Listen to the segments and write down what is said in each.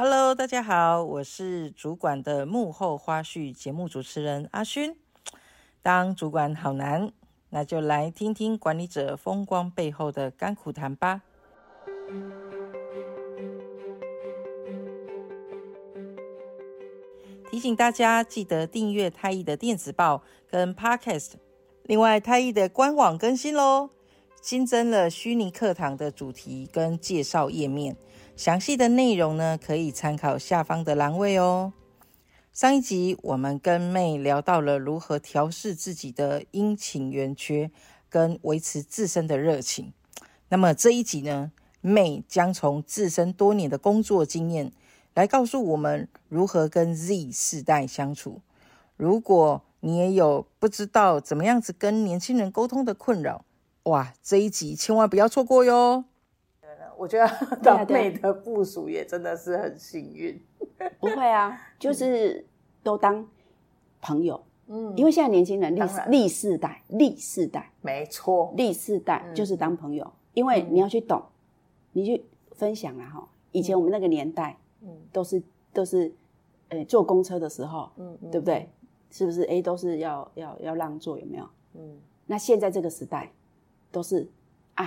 Hello，大家好，我是主管的幕后花絮节目主持人阿勋。当主管好难，那就来听听管理者风光背后的甘苦谈吧。提醒大家记得订阅太毅的电子报跟 Podcast。另外，太毅的官网更新喽，新增了虚拟课堂的主题跟介绍页面。详细的内容呢，可以参考下方的栏位哦。上一集我们跟妹聊到了如何调试自己的阴晴圆缺，跟维持自身的热情。那么这一集呢，妹将从自身多年的工作经验来告诉我们如何跟 Z 世代相处。如果你也有不知道怎么样子跟年轻人沟通的困扰，哇，这一集千万不要错过哟。我觉得当妹的部署也真的是很幸运。不会啊，就是都当朋友。嗯，因为现在年轻人历历世代，历世代，没错，历世代就是当朋友。因为你要去懂，你去分享啊哈。以前我们那个年代，嗯，都是都是，呃，坐公车的时候，嗯，对不对？是不是？哎，都是要要要让座，有没有？嗯。那现在这个时代，都是啊，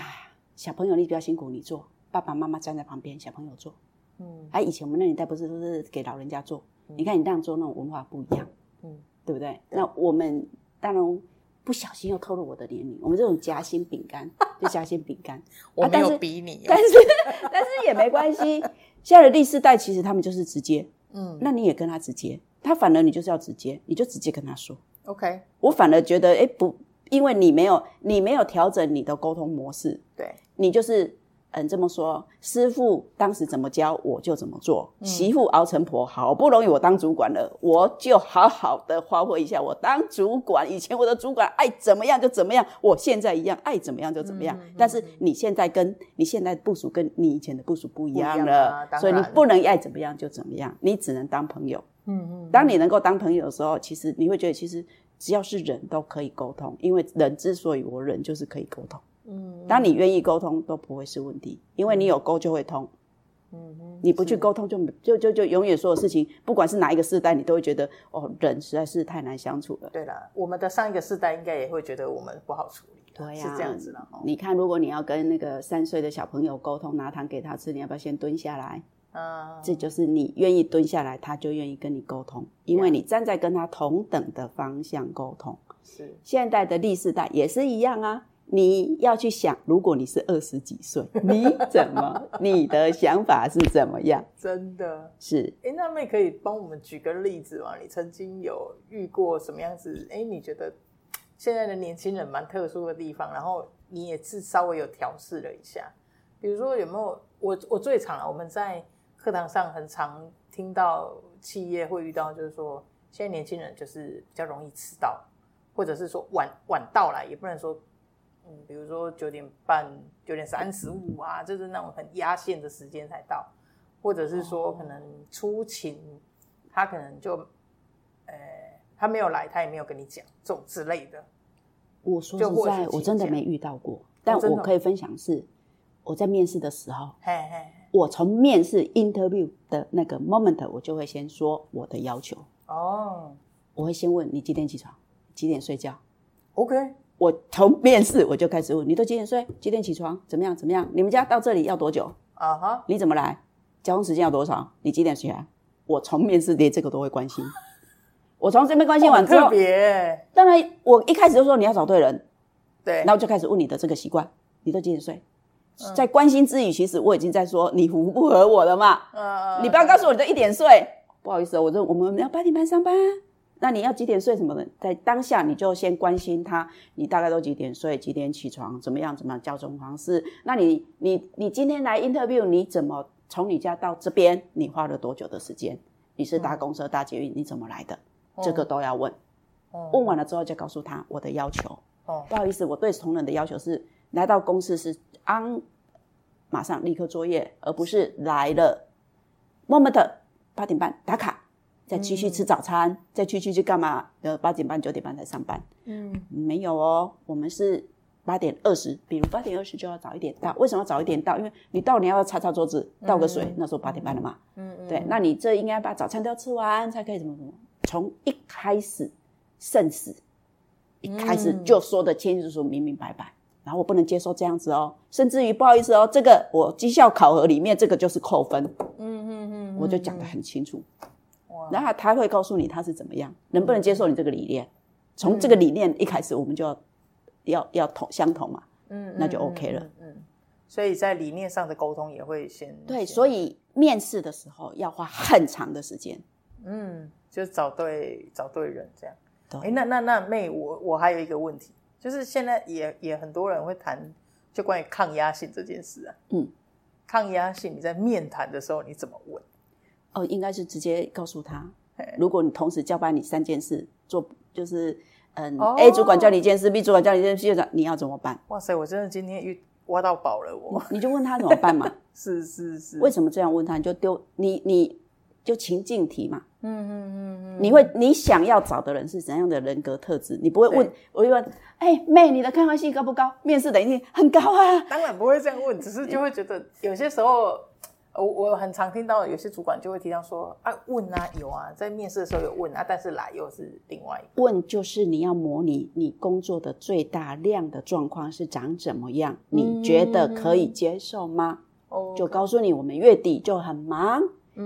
小朋友你比较辛苦，你做。爸爸妈妈站在旁边，小朋友做。嗯，哎，以前我们那年代不是都是给老人家做？嗯、你看你这样做，那种文化不一样。嗯，对不对？对，那我们当然不小心又透露我的年龄。我们这种夹心饼干，就夹心饼干。我没有逼你、哦啊，但是 但是，但是也没关系。现在的第四代其实他们就是直接。嗯，那你也跟他直接，他反而你就是要直接，你就直接跟他说。OK，我反而觉得，哎，不，因为你没有你没有调整你的沟通模式，对你就是。嗯，这么说，师傅当时怎么教，我就怎么做。嗯、媳妇熬成婆，好不容易我当主管了，我就好好的发挥一下。我当主管，以前我的主管爱怎么样就怎么样，我现在一样爱怎么样就怎么样。嗯、但是你现在跟你现在部署跟你以前的部署不一样了，所以你不能爱怎么样就怎么样，你只能当朋友。嗯嗯。当你能够当朋友的时候，其实你会觉得，其实只要是人都可以沟通，因为人之所以我人，就是可以沟通。嗯，当你愿意沟通都不会是问题，因为你有沟就会通。嗯哼，你不去沟通就就就就永远所有事情，不管是哪一个世代，你都会觉得哦，人实在是太难相处了。对了，我们的上一个世代应该也会觉得我们不好处理。对呀，是这样子的。你看，如果你要跟那个三岁的小朋友沟通，拿糖给他吃，你要不要先蹲下来？啊，这就是你愿意蹲下来，他就愿意跟你沟通，因为你站在跟他同等的方向沟通。是，现代的历世代也是一样啊。你要去想，如果你是二十几岁，你怎么？你的想法是怎么样？真的是。哎，那妹可以帮我们举个例子吗？你曾经有遇过什么样子？哎，你觉得现在的年轻人蛮特殊的地方，然后你也是稍微有调试了一下。比如说有没有？我我最常了，我们在课堂上很常听到企业会遇到，就是说现在年轻人就是比较容易迟到，或者是说晚晚到来，也不能说。嗯，比如说九点半、九点三十五啊，就是那种很压线的时间才到，或者是说可能出勤，他可能就，呃，他没有来，他也没有跟你讲，这种之类的。我说实在，我真的没遇到过，但我可以分享是，我在面试的时候，嘿嘿，我从面试 interview 的那个 moment，我就会先说我的要求。哦，我会先问你几点起床，几点睡觉？OK。我从面试我就开始问，你都几点睡？几点起床？怎么样？怎么样？你们家到这里要多久？啊哈、uh，huh. 你怎么来？交通时间要多少？你几点起来？我从面试连这个都会关心。我从这边关心完之后，特别。当然，我一开始就说你要找对人，对，然后就开始问你的这个习惯，你都几点睡？嗯、在关心之余，其实我已经在说你符不合我了嘛？嗯嗯、uh。你不要告诉我你都一点睡，不好意思，我这我们要八点半上班。那你要几点睡什么的？在当下你就先关心他，你大概都几点睡，几点起床，怎么样？怎么样交通方式？那你你你今天来 interview，你怎么从你家到这边？你花了多久的时间？你是搭公车、搭捷运，你怎么来的？嗯、这个都要问。嗯、问完了之后就告诉他我的要求。哦、不好意思，我对同仁的要求是来到公司是 on 马上立刻作业，而不是来了 moment 八点半打卡。再继续吃早餐，嗯、再继续去干嘛？呃，八点半、九点半才上班。嗯，没有哦，我们是八点二十，比如八点二十就要早一点到。为什么要早一点到？因为你到你要擦擦桌子、倒个水，嗯、那时候八点半了嘛。嗯嗯。对，那你这应该把早餐都要吃完才可以怎么怎么。从一开始慎死，一开始就说的清清楚楚、明明白白。然后我不能接受这样子哦，甚至于不好意思哦，这个我绩效考核里面这个就是扣分。嗯嗯嗯，我就讲得很清楚。哇，然后他会告诉你他是怎么样，能不能接受你这个理念。从这个理念一开始，我们就要要要同相同嘛。嗯，那就 OK 了。嗯，所以在理念上的沟通也会先对，所以面试的时候要花很长的时间。嗯，就找对找对人这样。对，哎，那那那妹，我我还有一个问题。就是现在也也很多人会谈，就关于抗压性这件事啊。嗯，抗压性你在面谈的时候你怎么问？哦，应该是直接告诉他，如果你同时交办你三件事做，就是嗯、哦、，A 主管叫你一件事，B 主管叫你一件事，你要怎么办？哇塞，我真的今天遇挖到宝了我，我你就问他怎么办嘛？是是是，为什么这样问他？你就丢你你就情境题嘛。嗯嗯嗯嗯，你会你想要找的人是怎样的人格特质？你不会问，我会问，哎、欸，妹，你的抗压性高不高？面试等一定很高啊。当然不会这样问，只是就会觉得有些时候，我我很常听到有些主管就会提到说，啊，问啊，有啊，在面试的时候有问啊，但是来又是另外一个问，就是你要模拟你工作的最大量的状况是长怎么样，你觉得可以接受吗？就告诉你，我们月底就很忙。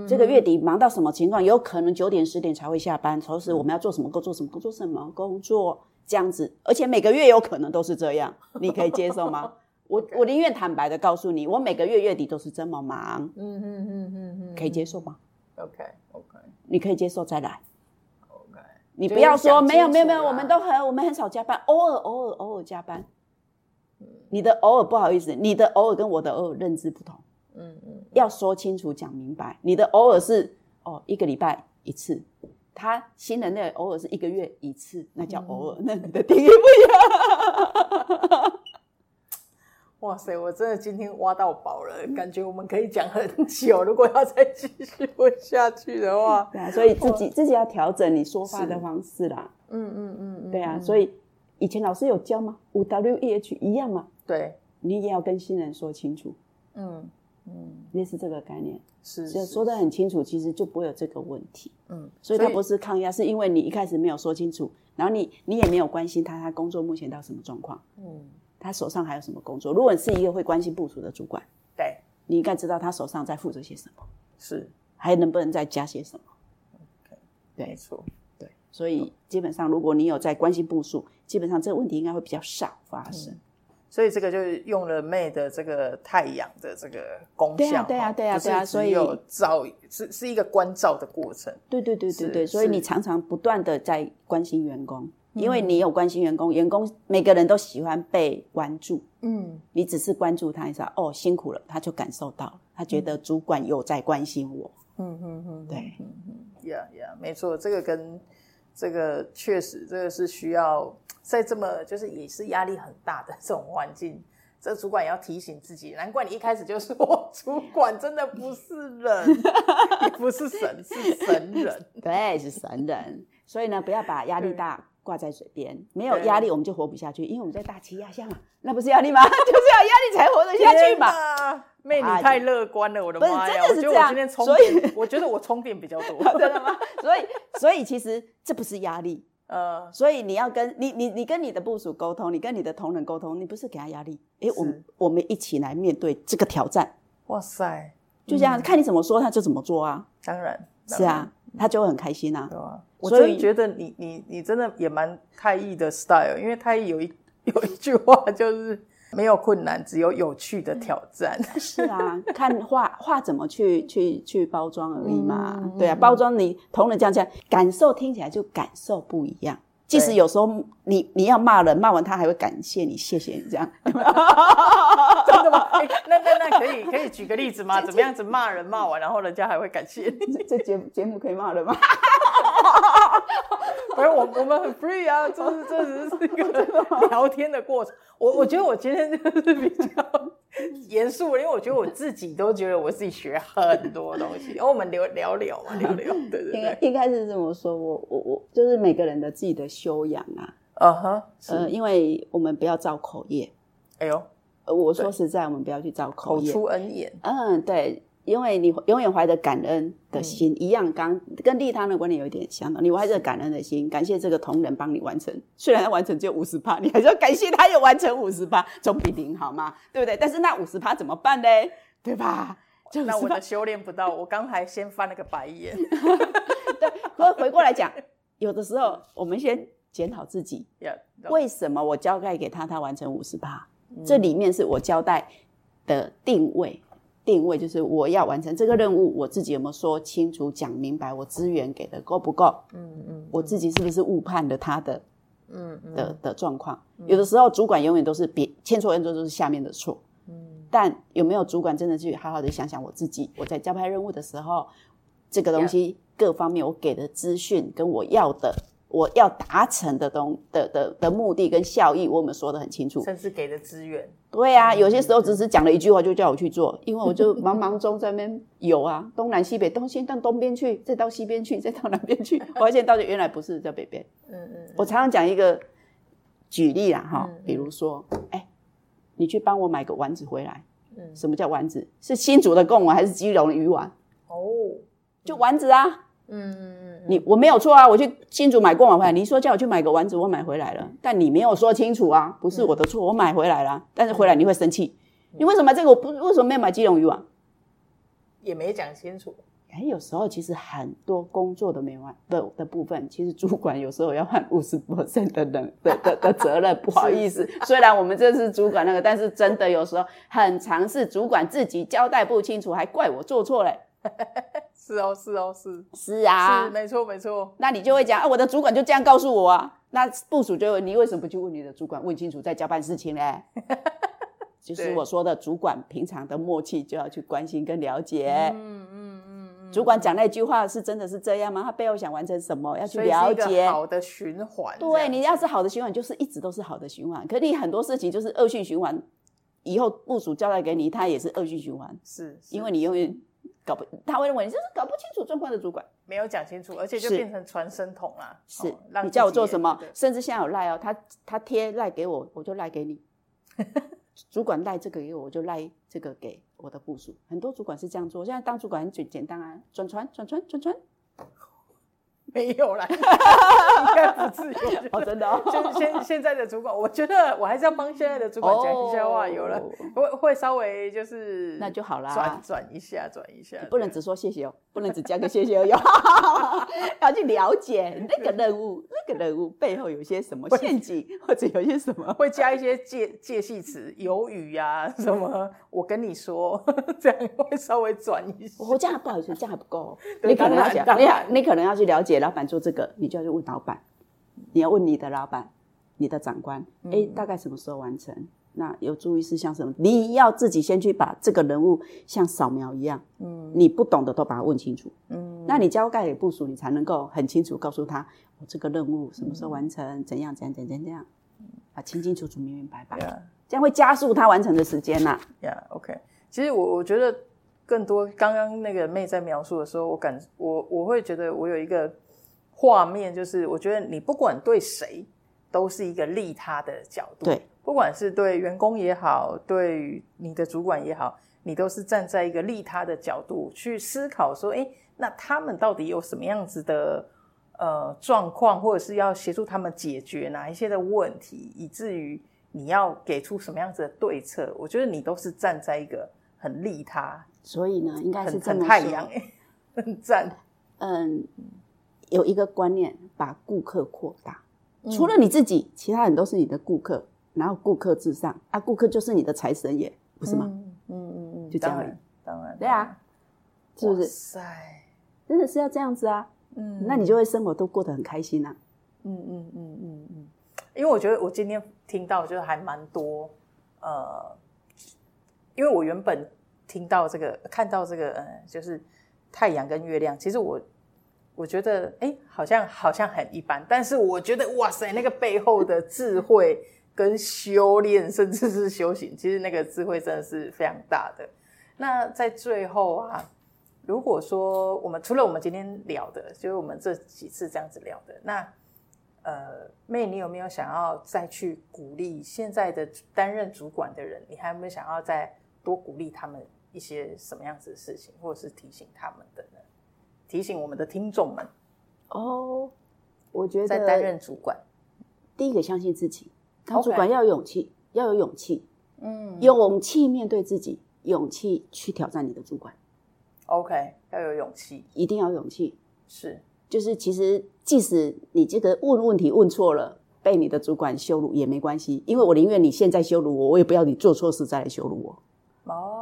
这个月底忙到什么情况？有可能九点十点才会下班。同时我们要做什么工作？什么工作？什么工作？这样子，而且每个月有可能都是这样，你可以接受吗？我我宁愿坦白的告诉你，我每个月月底都是这么忙。嗯嗯嗯嗯嗯，可以接受吗？OK OK，你可以接受再来。OK，你不要说没有没有没有，我们都很我们很少加班，偶尔偶尔偶尔加班。你的偶尔不好意思，你的偶尔跟我的偶尔认知不同。嗯嗯，要说清楚讲明白，你的偶尔是哦一个礼拜一次，他新人的偶尔是一个月一次，那叫偶尔，嗯、那你的定义不一样。哇塞，我真的今天挖到宝了，感觉我们可以讲很久。如果要再继续问下去的话，对啊，所以自己自己要调整你说话的方式啦。嗯嗯嗯，对啊，所以以前老师有教吗？五 W E H 一样吗？对，你也要跟新人说清楚。嗯。嗯，类似这个概念，是，说的很清楚，其实就不会有这个问题。嗯，所以他不是抗压，是因为你一开始没有说清楚，然后你你也没有关心他，他工作目前到什么状况。嗯，他手上还有什么工作？如果你是一个会关心部署的主管，对，你应该知道他手上在负责些什么，是，还能不能再加些什么？OK，对，没错，对，所以基本上如果你有在关心部署，基本上这个问题应该会比较少发生。嗯所以这个就是用了 May 的这个太阳的这个功效，对啊，对啊，对啊，所以有照是是一个关照的过程，对对对对对，所以你常常不断的在关心员工，因为你有关心员工，员工每个人都喜欢被关注，嗯，你只是关注他一下，哦，辛苦了，他就感受到，他觉得主管有在关心我，嗯嗯嗯，对，嗯嗯，呀呀，没错，这个跟这个确实这个是需要。在这么就是也是压力很大的这种环境，这主管也要提醒自己。难怪你一开始就说，主管真的不是人，也不是神，是神人。对，是神人。所以呢，不要把压力大挂在嘴边。没有压力，我们就活不下去，因为我们在大气压下嘛。那不是压力吗？就是要压力才活得下去嘛。妹，你太乐观了，我的妈呀！真的是这样。我觉得我今天充电，所 以我觉得我充电比较多。真的吗？所以，所以其实这不是压力。呃，所以你要跟你你你跟你的部署沟通，你跟你的同仁沟通，你不是给他压力，诶，我们我们一起来面对这个挑战。哇塞，就这样，看你怎么说，他就怎么做啊。当然，是啊，他就会很开心啊。对啊，我真的觉得你你你真的也蛮太艺的 style，因为太艺有一 有一句话就是。没有困难，只有有趣的挑战。是啊，看画画怎么去去去包装而已嘛。嗯、对啊，包装你同人这样讲，感受听起来就感受不一样。即使有时候你你要骂人，骂完他还会感谢你，谢谢你这样。真的吗？欸、那那那可以可以举个例子吗？怎么样子骂人骂完，然后人家还会感谢你？这节节目可以骂人吗？不是我我们很 free 啊，就是这只是一个聊天的过程。我我觉得我今天就是比较严肃，因为我觉得我自己都觉得我自己学很多东西。然后我们聊聊聊嘛，聊聊，对对对。应该是这么说，我我我就是每个人的自己的修养啊。啊哈，呃，因为我们不要造口业。哎呦，我说实在，我们不要去造口业。口出恩言。嗯，对。因为你永远怀着感恩的心，嗯、一样刚跟利他的观念有一点相同。你怀着感恩的心，感谢这个同仁帮你完成，虽然他完成只有五十趴，你还是要感谢他有完成五十趴，总比零好吗？对不对？但是那五十趴怎么办呢？对吧？那我的修炼不到，我刚才先翻了个白眼。对，回回过来讲，有的时候我们先检讨自己，yeah, 为什么我交代给他，他完成五十趴？嗯、这里面是我交代的定位，定位就是我要完成这个任务，我自己有没有说清楚、讲明白？我资源给的够不够？嗯嗯，嗯我自己是不是误判了他的？嗯嗯的的状况？嗯、有的时候主管永远都是别千错万错都是下面的错。但有没有主管真的去好好的想想我自己？我在交派任务的时候，这个东西各方面我给的资讯跟我要的，我要达成的东的的的目的跟效益，我们说的很清楚。甚至给的资源。对啊，有些时候只是讲了一句话就叫我去做，因为我就茫茫中在那边有啊，东南西北，东先到东边去，再到西边去，再到南边去，我发现到底原来不是在北边。嗯嗯。我常常讲一个举例啦，哈，比如说，哎。你去帮我买个丸子回来。嗯，什么叫丸子？是新竹的贡丸还是基隆的鱼丸？哦，就丸子啊。嗯。你我没有错啊，我去新竹买贡丸回来，你说叫我去买个丸子，我买回来了，但你没有说清楚啊，不是我的错，我买回来了，但是回来你会生气，你为什么这个我不为什么没有买基隆鱼丸？也没讲清楚。哎，有时候其实很多工作的没完的的部分，其实主管有时候要换五十 percent 的人的的的责任。不好意思，是虽然我们这是主管那个，但是真的有时候很常是主管自己交代不清楚，还怪我做错嘞。是哦，是哦，是是啊，是没错没错。那你就会讲啊，我的主管就这样告诉我啊。那部署就问你为什么不去问你的主管，问清楚再交办事情嘞？就是我说的，主管平常的默契就要去关心跟了解。嗯嗯嗯。主管讲那句话是真的是这样吗？他背后想完成什么？要去了解。好的循环。对，你要是好的循环，就是一直都是好的循环。可你很多事情就是恶性循环，以后部署交代给你，他也是恶性循环。是，因为你永远搞不，他会认为你就是搞不清楚状况的主管，没有讲清楚，而且就变成传声筒啦。是，你叫我做什么？甚至现在有赖哦，他他贴赖给我，我就赖给你。主管赖这个给我，我就赖这个给我的部署。很多主管是这样做。现在当主管很简简单啊，转传转传转传。没有啦，应该不至于哦，真的哦。就 现现在的主管，我觉得我还是要帮现在的主管讲一下话。有了，会会稍微就是那就好啦，转转一下，转一下。不能只说谢谢哦，不能只加个谢谢而已。要去了解那个任务，那个任务背后有些什么陷阱，或者有些什么会加一些介介系词，有语呀什么。我跟你说，这样会稍微转一下。我这样不好意思，这样还不够。你可能要讲，你你可能要去了解。老板做这个，你就要去问老板，你要问你的老板、你的长官，哎、嗯，大概什么时候完成？那有注意事项什么？你要自己先去把这个人物像扫描一样，嗯，你不懂的都把它问清楚，嗯，那你交代给部署，你才能够很清楚告诉他，我这个任务什么时候完成，嗯、怎样怎样怎样怎样，啊，清清楚楚、明明白白，Yeah. 这样会加速他完成的时间呐。Yeah，OK。其实我我觉得更多，刚刚那个妹在描述的时候，我感我我会觉得我有一个。画面就是，我觉得你不管对谁，都是一个利他的角度。对，不管是对员工也好，对你的主管也好，你都是站在一个利他的角度去思考，说，诶，那他们到底有什么样子的呃状况，或者是要协助他们解决哪一些的问题，以至于你要给出什么样子的对策？我觉得你都是站在一个很利他，所以呢，应该是很太阳，很赞，嗯。有一个观念，把顾客扩大，除了你自己，其他人都是你的顾客，然后顾客至上啊，顾客就是你的财神爷，不是吗？嗯嗯嗯，就这样，当然，对啊，是不是？哇塞，真的是要这样子啊，嗯，那你就会生活都过得很开心啊，嗯嗯嗯嗯嗯，因为我觉得我今天听到就是还蛮多，呃，因为我原本听到这个，看到这个，呃，就是太阳跟月亮，其实我。我觉得，哎，好像好像很一般，但是我觉得，哇塞，那个背后的智慧跟修炼，甚至是修行，其实那个智慧真的是非常大的。那在最后啊，如果说我们除了我们今天聊的，就是我们这几次这样子聊的，那呃，妹，你有没有想要再去鼓励现在的担任主管的人？你还有没有想要再多鼓励他们一些什么样子的事情，或者是提醒他们的呢？提醒我们的听众们哦，我觉得在担任主管，第一个相信自己，当主管要有勇气.要有勇气，嗯，勇气面对自己，勇气去挑战你的主管。OK，要有勇气，一定要有勇气。是，就是其实即使你这个问问题问错了，被你的主管羞辱也没关系，因为我宁愿你现在羞辱我，我也不要你做错事再来羞辱我。哦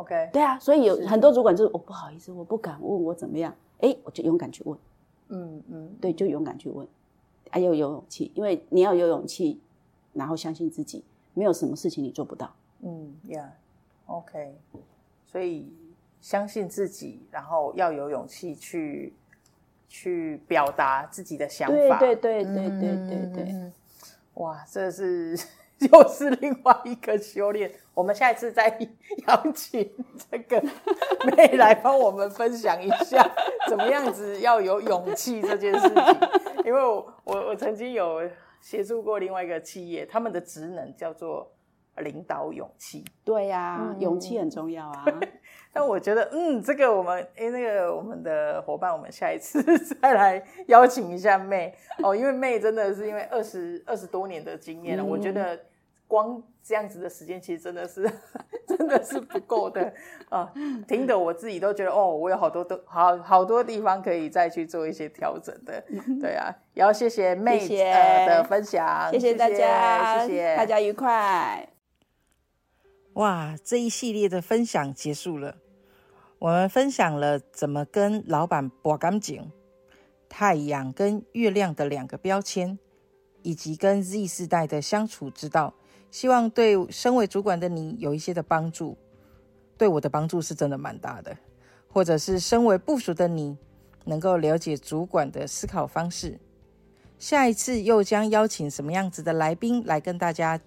，OK，对啊，所以有很多主管就是我不好意思，我不敢问我怎么样，哎，我就勇敢去问。嗯嗯，对，就勇敢去问，还要有勇气，因为你要有勇气，然后相信自己，没有什么事情你做不到。嗯，Yeah，OK，所以相信自己，然后要有勇气去去表达自己的想法。对对对对对对对，嗯，哇，这是。又是另外一个修炼，我们下一次再邀请这个 妹来帮我们分享一下，怎么样子要有勇气这件事情。因为我我我曾经有协助过另外一个企业，他们的职能叫做领导勇气。对呀、啊，嗯、勇气很重要啊。但我觉得，嗯，这个我们哎，那个我们的伙伴，我们下一次 再来邀请一下妹哦，因为妹真的是因为二十二十多年的经验了，嗯、我觉得。光这样子的时间，其实真的是 真的是不够的啊！听得我自己都觉得，哦，我有好多都好好多地方可以再去做一些调整的。对啊，也要谢谢妹呃的分享，谢谢大家，谢谢大家愉快。哇，这一系列的分享结束了，我们分享了怎么跟老板博感情，太阳跟月亮的两个标签，以及跟 Z 世代的相处之道。希望对身为主管的你有一些的帮助，对我的帮助是真的蛮大的，或者是身为部属的你，能够了解主管的思考方式。下一次又将邀请什么样子的来宾来跟大家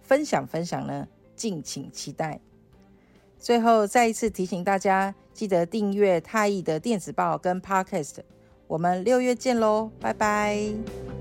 分享分享呢？敬请期待。最后再一次提醒大家，记得订阅泰艺的电子报跟 Podcast。我们六月见喽，拜拜。